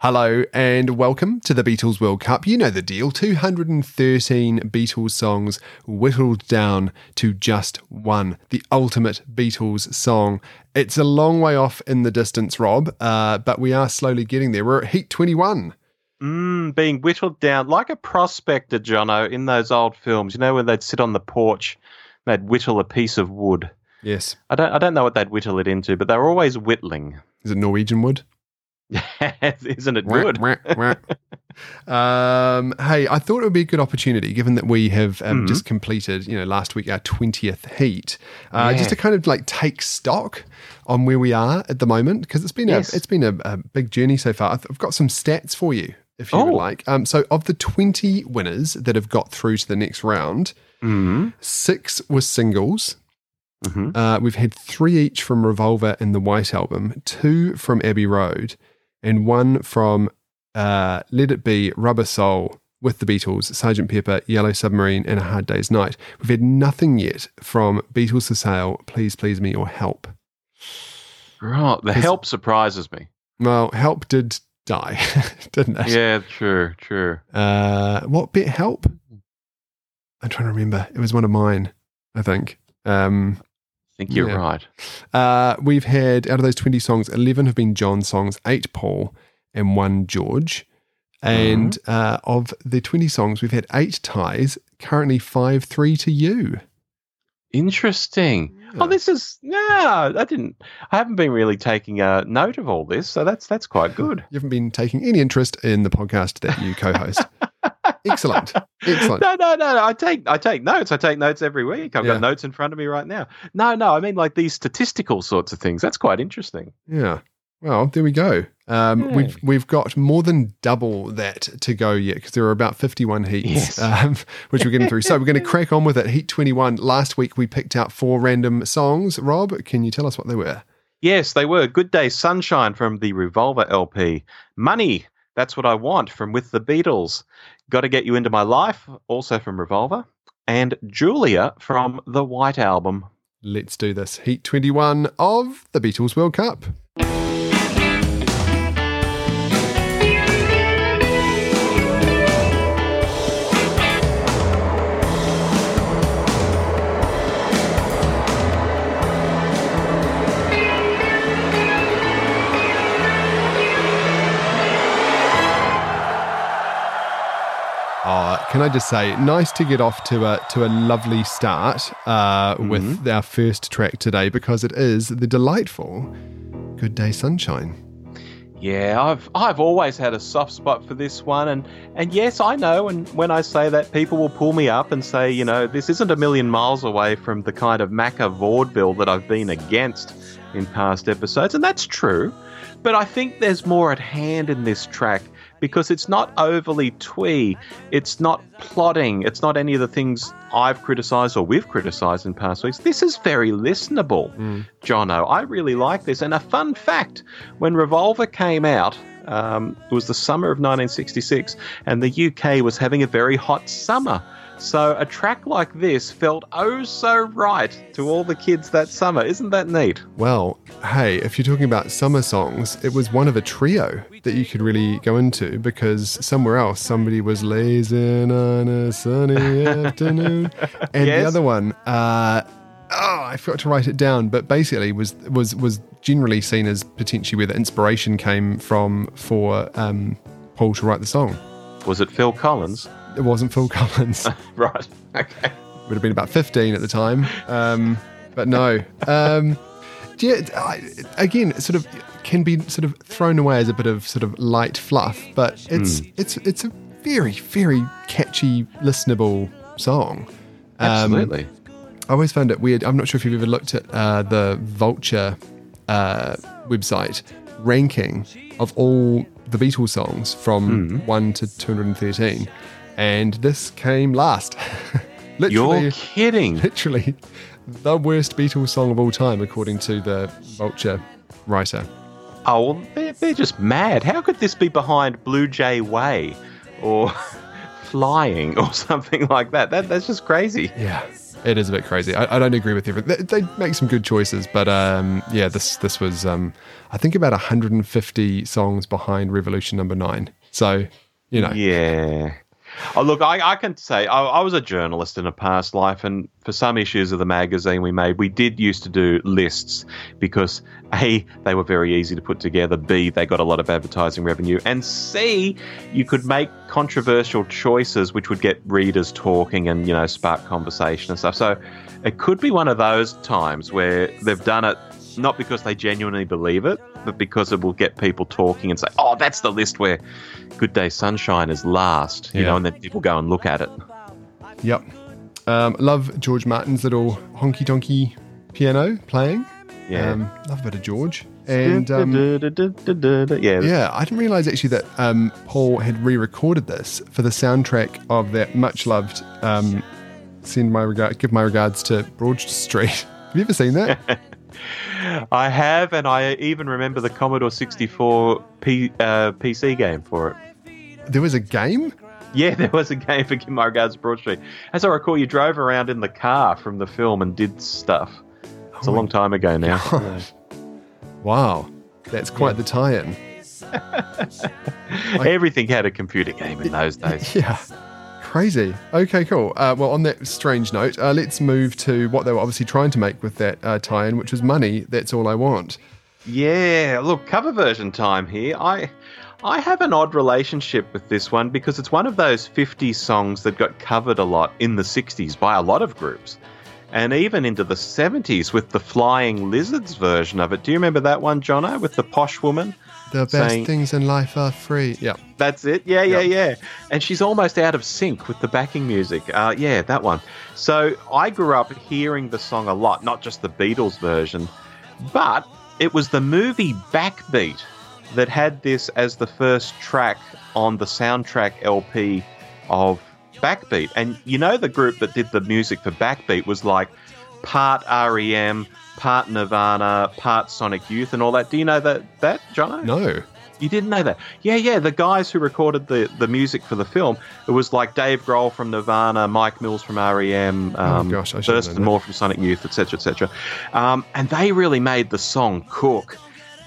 Hello and welcome to the Beatles World Cup. You know the deal 213 Beatles songs whittled down to just one, the ultimate Beatles song. It's a long way off in the distance, Rob, uh, but we are slowly getting there. We're at Heat 21. Mm, being whittled down like a prospector, Jono, in those old films. You know, when they'd sit on the porch, they'd whittle a piece of wood. Yes. I don't, I don't know what they'd whittle it into, but they were always whittling. Is it Norwegian wood? Isn't it good? um, hey, I thought it would be a good opportunity, given that we have um, mm-hmm. just completed, you know, last week our twentieth heat, uh, yeah. just to kind of like take stock on where we are at the moment, because it's been yes. a it's been a, a, big journey so far. I've got some stats for you, if you oh. would like. Um, so, of the twenty winners that have got through to the next round, mm-hmm. six were singles. Mm-hmm. Uh, we've had three each from Revolver and the White Album, two from Abbey Road, and one from uh, Let It Be, Rubber Soul, with the Beatles, Sergeant Pepper, Yellow Submarine, and A Hard Day's Night. We've had nothing yet from Beatles for Sale, Please Please Me, or Help. Right, the Help surprises me. Well, Help did die, didn't it? Yeah, true, true. Uh, what bit Help? I'm trying to remember. It was one of mine, I think. Um, think you're yeah. right. Uh, we've had out of those 20 songs, 11 have been John songs, eight Paul, and one George. And mm-hmm. uh, of the 20 songs, we've had eight ties, currently 5 3 to you. Interesting. Yeah. Oh, this is yeah. I didn't. I haven't been really taking a note of all this, so that's that's quite good. You haven't been taking any interest in the podcast that you co-host. Excellent. Excellent. No, no, no, no. I take I take notes. I take notes every week. I've yeah. got notes in front of me right now. No, no. I mean like these statistical sorts of things. That's quite interesting. Yeah. Well, there we go. Um, We've we've got more than double that to go yet because there are about fifty one heats, yes. um, which we're getting through. So we're going to crack on with it. Heat twenty one. Last week we picked out four random songs. Rob, can you tell us what they were? Yes, they were. Good Day Sunshine from the Revolver LP. Money that's What I Want from With the Beatles. Got to Get You Into My Life, also from Revolver. And Julia from the White Album. Let's do this. Heat 21 of the Beatles World Cup. Can I just say, nice to get off to a to a lovely start uh, mm-hmm. with our first track today because it is the delightful "Good Day Sunshine." Yeah, I've I've always had a soft spot for this one, and and yes, I know. And when I say that, people will pull me up and say, you know, this isn't a million miles away from the kind of Macca vaudeville that I've been against in past episodes, and that's true. But I think there's more at hand in this track because it's not overly twee, it's not plotting, it's not any of the things I've criticised or we've criticised in past weeks. This is very listenable, mm. Jono. I really like this. And a fun fact when Revolver came out, um, it was the summer of 1966, and the UK was having a very hot summer. So a track like this felt oh so right to all the kids that summer. Isn't that neat? Well, hey, if you're talking about summer songs, it was one of a trio that you could really go into because somewhere else somebody was lazing on a sunny afternoon. And yes. the other one, uh, oh, I forgot to write it down, but basically was was was generally seen as potentially where the inspiration came from for um, Paul to write the song. Was it Phil Collins? It wasn't Phil Collins. right. Okay. Would have been about 15 at the time. Um, but no. Um, yeah, I, again, it sort of can be sort of thrown away as a bit of sort of light fluff, but it's mm. it's it's a very very catchy, listenable song. Um, Absolutely. I always found it weird. I'm not sure if you've ever looked at uh, the Vulture uh, website ranking of all the Beatles songs from mm. 1 to 213 and this came last. literally, You're kidding. Literally, the worst Beatles song of all time, according to the Vulture writer. Oh, well, they're, they're just mad. How could this be behind Blue Jay Way or Flying or something like that? that that's just crazy. Yeah. It is a bit crazy. I, I don't agree with everything. They, they make some good choices, but um, yeah, this this was um, I think about 150 songs behind Revolution Number Nine. So you know, Yeah. Oh, look, I, I can say I, I was a journalist in a past life, and for some issues of the magazine we made, we did used to do lists because A, they were very easy to put together, B, they got a lot of advertising revenue, and C, you could make controversial choices which would get readers talking and, you know, spark conversation and stuff. So it could be one of those times where they've done it not because they genuinely believe it, but because it will get people talking and say, oh, that's the list where Good Day Sunshine is last, you Yeah. know, and then people go and look at it. Yep. Um, love George Martin's little honky tonky piano playing. Yeah. Um, love a bit of George. And um, yeah, yeah, I didn't realize actually that um, Paul had re recorded this for the soundtrack of that much loved um, Send My Regard, Give My Regards to Broad Street. Have you ever seen that? I have, and I even remember the Commodore 64 P, uh, PC game for it. there was a game? Yeah, there was a game for Give My Regards Broad Street. As I recall, you drove around in the car from the film and did stuff. It's a Oh my long time ago now. Wow. That's quite the tie in. Everything had a computer game in those days. Yeah. Crazy. Okay, cool. Uh, well, on that strange note, uh, let's move to what they were obviously trying to make with that uh, tie in, which was money. That's all I want. Yeah, look, cover version time here. I I have an odd relationship with this one because it's one of those 50 songs that got covered a lot in the 60s by a lot of groups. And even into the 70s with the Flying Lizards version of it. Do you remember that one, Jono, with the posh woman? The best Saying- things in life are free. Yeah. That's it. Yeah, yeah, Yep. yeah. And she's almost out of sync with the backing music. Uh, yeah, that one. So I grew up hearing the song a lot, not just the Beatles version, but it was the movie Backbeat that had this as the first track on the soundtrack LP of Backbeat. And you know, the group that did the music for Backbeat was like part REM, part Nirvana, part Sonic Youth, and all that. Do you know that, that Jono? No. You didn't know that? Yeah, yeah. The guys who recorded the, the music for the film, it was like Dave Grohl from Nirvana, Mike Mills from REM, um, Oh, gosh, I should have known Thurston. Moore from Sonic Youth, etc., etc. Um, and they really made the song cook.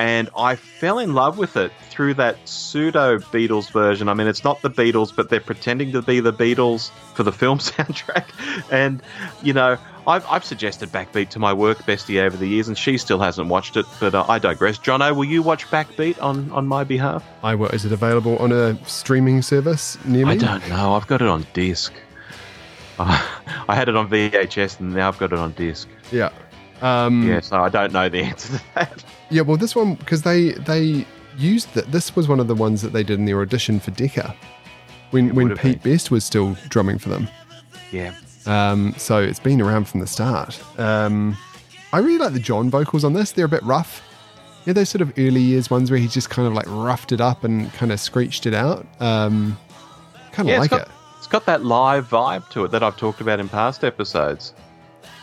And I fell in love with it through that pseudo Beatles version. I mean, it's not the Beatles, but they're pretending to be the Beatles for the film soundtrack. And, you know, I've, I've suggested Backbeat to my work bestie over the years, and she still hasn't watched it. But uh, I digress. Jono, will you watch Backbeat on, on my behalf? I will. Is it available on a streaming service near me? I don't know. I've got it on disc. I had it on VHS, and now I've got it on disc. Yeah. Um, Yeah, so I don't know the answer to that. Yeah, well, this one because they they used that. This was one of the ones that they did in their audition for Decca, when when Pete Best was still drumming for them. Yeah. Um, so it's been around from the start. Um, I really like the John vocals on this. They're a bit rough. Yeah, those sort of early years ones where he just kind of like roughed it up and kind of screeched it out. Um, kind of Yeah, like it's got, it. it's got that live vibe to it that I've talked about in past episodes.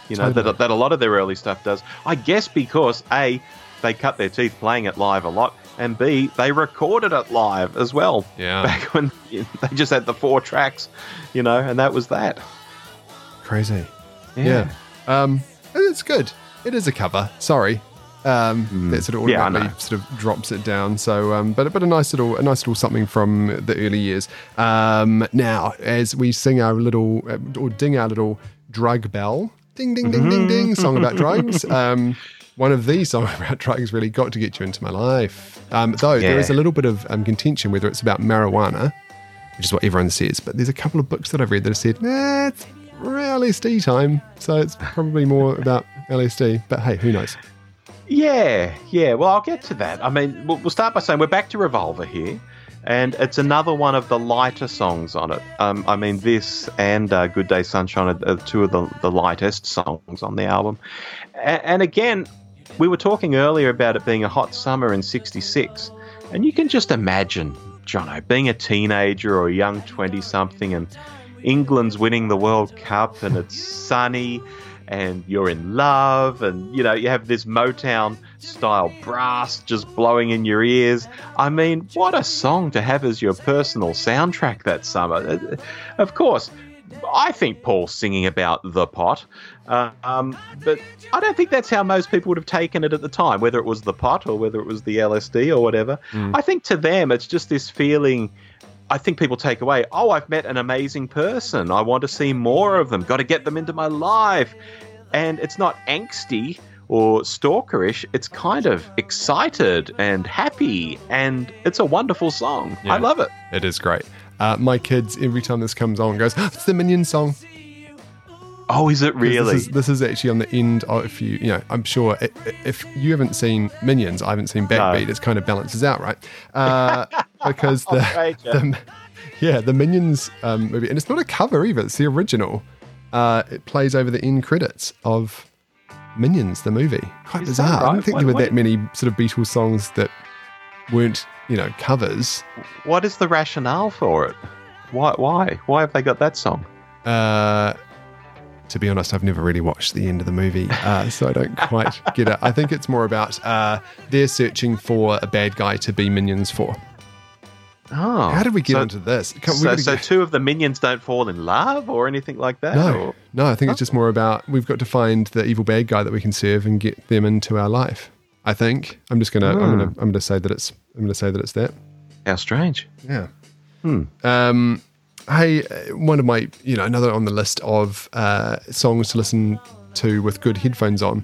You know, Totally. that, that a lot of their early stuff does. I guess because A, they cut their teeth playing it live a lot, and B, they recorded it live as well. Yeah. Back when they just had the four tracks, you know, and that was that. Crazy. Yeah. Um, it's good. It is a cover. Sorry. Um, that sort of. Yeah, automatically know. sort of drops it down. So, um, but but a nice little a nice little something from the early years. Um, now, as we sing our little uh, or ding our little drug bell, ding ding ding ding ding, song about drugs. Um, one of these songs about drugs really got to get you into my life. Um, though there Yeah. is a little bit of um, contention whether it's about marijuana which is what everyone says. But there's a couple of books that I've read that have said, nah, it's LSD time. So it's probably more about LSD. But hey, who knows? Yeah, yeah. Well, I'll get to that. I mean, we'll, we'll start by saying we're back to Revolver here, and it's another one of the lighter songs on it. Um, I mean, this and uh, Good Day Sunshine are, are two of the, the lightest songs on the album. A- and again, we were talking earlier about it being a hot summer in '66, and you can just imagine, Jono, being a teenager or a young twenty-something, and England's winning the World Cup, and it's sunny and you're in love and you know you have this motown style brass just blowing in your ears. I mean what a song to have as your personal soundtrack that summer. Uh, of course I think Paul's singing about the pot, uh, um, but I don't think that's how most people would have taken it at the time, whether it was the pot or whether it was the LSD or whatever. Mm. I think to them, it's just this feeling. I think people take away, oh, I've met an amazing person. I want to see more of them. Got to get them into my life. And it's not angsty or stalkerish. It's kind of excited and happy. And it's a wonderful song. Yeah. I love it. It is great. Uh, my kids, every time this comes on, goes, "It's the Minion song." Oh, is it really? This is, this is actually on the end. Of, if you, you know, I'm sure i- i- if you haven't seen Minions, I haven't seen Backbeat. It kind of balances out, right? Uh, because the, yeah. the, yeah, the Minions um, movie, and it's not a cover either. It's the original. Uh, it plays over the end credits of Minions, the movie. Quite Is bizarre. I don't think What- there were that many sort of Beatles songs that weren't, you know, covers. what is the rationale for it? Why? Why? Why have they got that song? Uh, to be honest, I've never really watched the end of the movie, uh, so I don't quite get it. I think it's more about uh, they're searching for a bad guy to be minions for. Oh, How did we get so, into this? Come- So, so get- two of the minions don't fall in love or anything like that. no, or- no, I think it's just more about we've got to find the evil bad guy that we can serve and get them into our life. I think I'm just gonna I'm Hmm. gonna I'm gonna say that it's I'm gonna say that it's that. How strange. Yeah. Hmm. Um, hey, uh, one of my, you know, another on the list of uh, songs to listen to with good headphones on.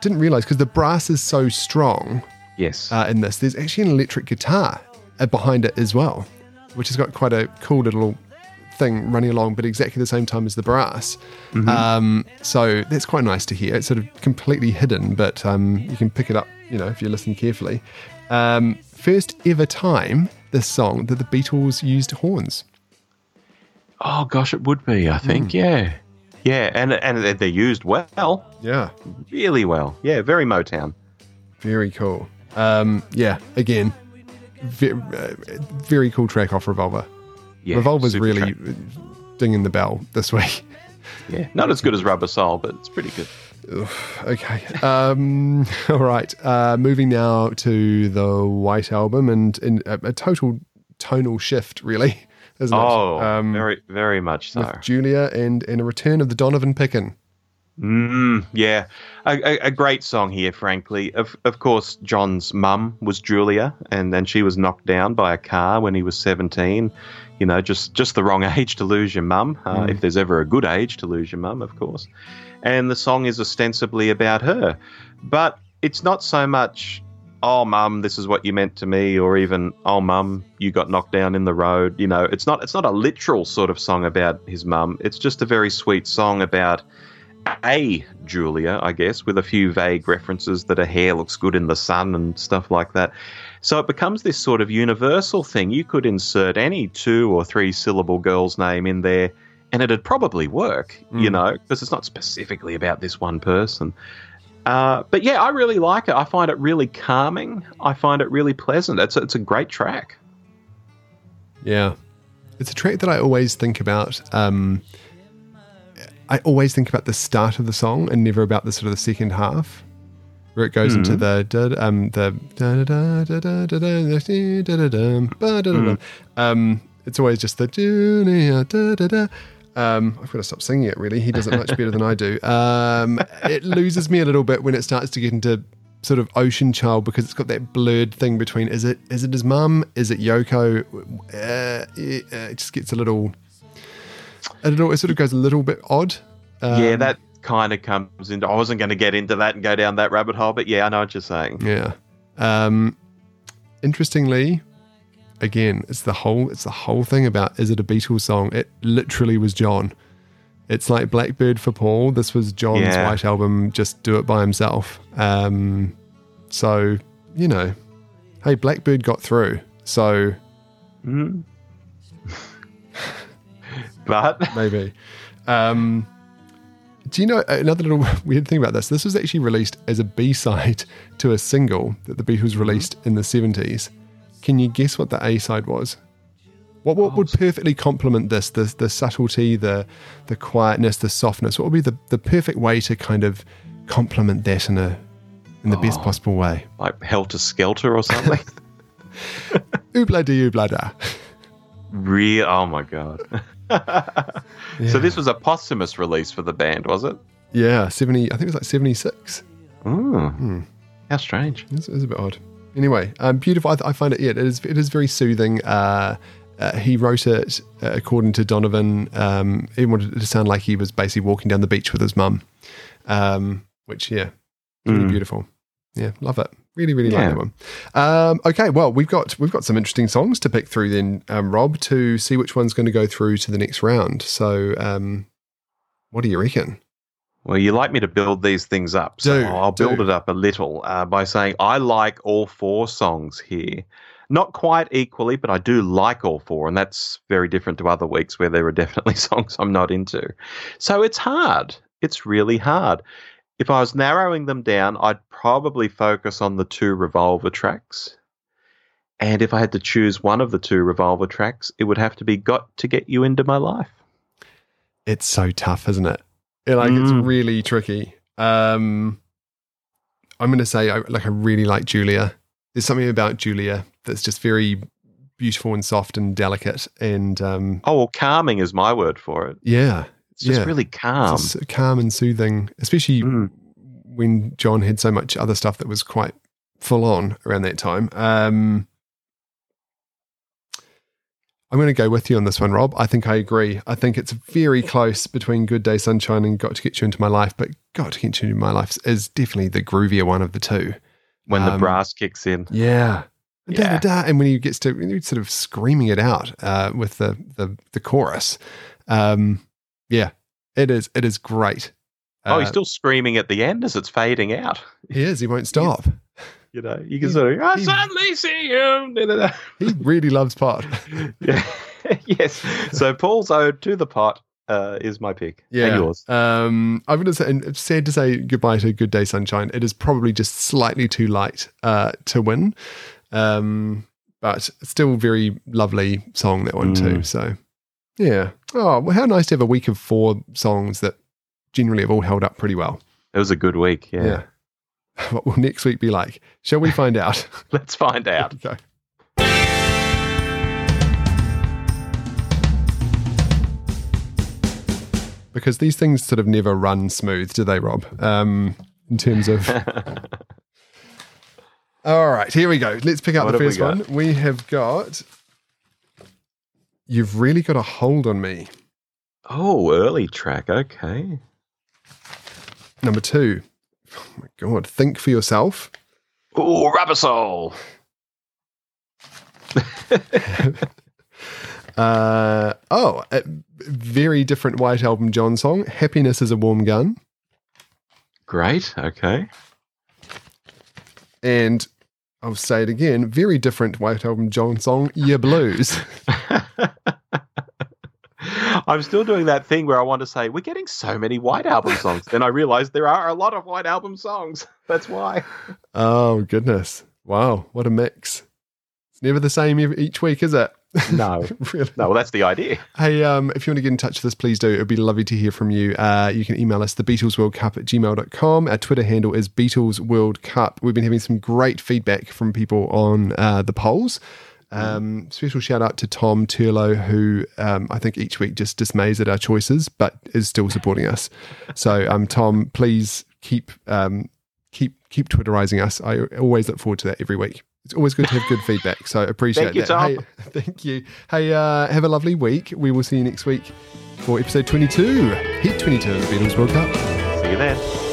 Didn't realize because the brass is so strong Yes. uh, in this. There's actually an electric guitar uh, behind it as well, which has got quite a cool little thing running along, but exactly the same time as the brass. Um, so that's quite nice to hear. It's sort of completely hidden, but um, you can pick it up, you know, if you listen carefully. Um, first ever time this song that the Beatles used horns. oh gosh, it would be. I Hmm. think. Yeah. Yeah, and and they're- they're used well, Yeah, really well. Yeah, very Motown. very cool. Um, yeah, again, very, uh, very cool track off Revolver. Yeah, Revolver's really track. dinging the bell this week. Yeah, not as good as Rubber Soul, but it's pretty good. Okay. Um, all right. Uh, moving now to the White Album and in a, a total tonal shift, really, isn't Oh, it? Um, very very much so. with Julia and, and a return of the Donovan Pickin. Mm, yeah, a, a, a great song here. Frankly, of of course, John's mum was Julia, and then she was knocked down by a car when he was seventeen. You know, just just the wrong age to lose your mum. Uh, If there's ever a good age to lose your mum, of course. And the song is ostensibly about her, but it's not so much. Oh, mum, this is what you meant to me, or even, oh, mum, you got knocked down in the road. You know, it's not. It's not a literal sort of song about his mum. It's just a very sweet song about a Julia, I guess, with a few vague references that her hair looks good in the sun and stuff like that. So it becomes this sort of universal thing. You could insert any two or three syllable girl's name in there and it'd probably work, you Mm. know, because it's not specifically about this one person. Uh, but yeah, I really like it. I find it really calming. I find it really pleasant. It's a, it's a great track. Yeah. It's a track that I always think about. Um, I always think about the start of the song and never about the sort of the second half where it goes mm. into the um the um it's always just the. Um, I've got to stop singing it really. He does it much better than I do. Um, it loses me a little bit when it starts to get into sort of Ocean Child because it's got that blurred thing between is it is it his mum? Is it Yoko? Uh, it, uh, it just gets a little I don't know it sort of goes a little bit odd um, yeah, that kind of comes into. I wasn't going to get into that and go down that rabbit hole, but yeah, I know what you're saying. yeah um interestingly again it's the whole it's the whole thing about is it a Beatles song it literally was John it's like Blackbird for Paul this was John's Yeah. White Album just do it by himself um so you know hey Blackbird got through so Mm. But maybe. Um, do you know another little weird thing about this? This was actually released as a B side to a single that the Beatles released in the 70s. Can you guess what the A side was? What, what would perfectly complement this? The, the subtlety, the the quietness, the softness. What would be the, the perfect way to kind of complement that in a in the best possible way? like Helter Skelter or something. Oobla dee oobla da. Real. Oh my god. So this was a posthumous release for the band, was it? Yeah, 70, I think it was like 76. Mm. How strange. It's, it's a bit odd. Anyway, um, beautiful. I, I find it, yeah, it is, it is very soothing. Uh, uh, he wrote it uh, according to Donovan. Um, he wanted it to sound like he was basically walking down the beach with his mum, um, which, yeah, really Mm. beautiful. Yeah, love it. Really, really like that one. Um, okay, well, we've got we've got some interesting songs to pick through then, um, Rob, to see which one's going to go through to the next round. So, um, what do you reckon? Well, you like me to build these things up, so Do, I'll build do. it up a little uh, by saying I like all four songs here. Not quite equally, but I do like all four, and that's very different to other weeks where there are definitely songs I'm not into. So it's hard. It's really hard. If I was narrowing them down, I'd probably focus on the two Revolver tracks. And if I had to choose one of the two Revolver tracks, it would have to be Got to Get You Into My Life. It's so tough, isn't it? Yeah, like it's Mm. really tricky. Um, I'm going to say, I, like, I really like Julia. There's something about Julia that's just very beautiful and soft and delicate, and um, Oh, well, calming is my word for it. yeah, It's just Yeah. really calm. it's calm and soothing, especially Mm. when John had so much other stuff that was quite full on around that time. Um, I'm going to go with you on this one, Rob. I think I agree. I think it's very close between Good Day Sunshine and Got to Get You Into My Life, but Got to Get You Into My Life is definitely the groovier one of the two. when the Um, brass kicks in. Yeah. Yeah. da, da. And when he gets to sort of screaming it out uh, with the, the the chorus, um, yeah, it is it is great. oh, he's Uh, still screaming at the end as it's fading out. he is. He won't stop. You know, you can He- sort of, I he- suddenly see you. Da, da, da. He really loves pot. yeah. yes. So Paul's ode to the pot uh, is my pick. Yeah. And yours. Um, I'm going to say, and it's sad to say goodbye to Good Day Sunshine. It is probably just slightly too light uh, to win, um, but still very lovely song that one too. Mm. So, yeah. Oh, well, how nice to have a week of four songs that generally have all held up pretty well. It was a good week. Yeah. Yeah. What will next week be like? Shall we find out? Let's find out. okay. Because these things sort of never run smooth, do they, Rob? Um, in terms of. All right, here we go. Let's pick out What the have we first one. We have got. You've really got a hold on me. oh, early track. Okay. Number two. Oh my God. Think for yourself. Oh, Rubber Soul. Uh, oh, very different White Album John song. Happiness is a Warm Gun. Great. Okay. And I'll say it again. Very different White Album John song. Yer Blues. I'm still doing that thing where I want to say we're getting so many White Album songs. then I realize there are a lot of White Album songs. That's why. oh, goodness. Wow. What a mix. It's never the same each week, is it? No. really? No, well, that's the idea. Hey, um, if you want to get in touch with us, please do. It would be lovely to hear from you. Uh, you can email us, the Beatles World Cup at gmail.com. Our Twitter handle is Beatles World Cup. We've been having some great feedback from people on uh, the polls. Um, special shout out to Tom Turlo, who um, I think each week just dismays at our choices, but is still supporting us. So, um, Tom, please keep um, keep keep Twitterizing us. I always look forward to that every week. It's always good to have good feedback. So appreciate Thank you, that. Tom. Hey, thank you. Hey, uh, have a lovely week. We will see you next week for episode 22, Heat 22 of the Beatles World Cup. See you then.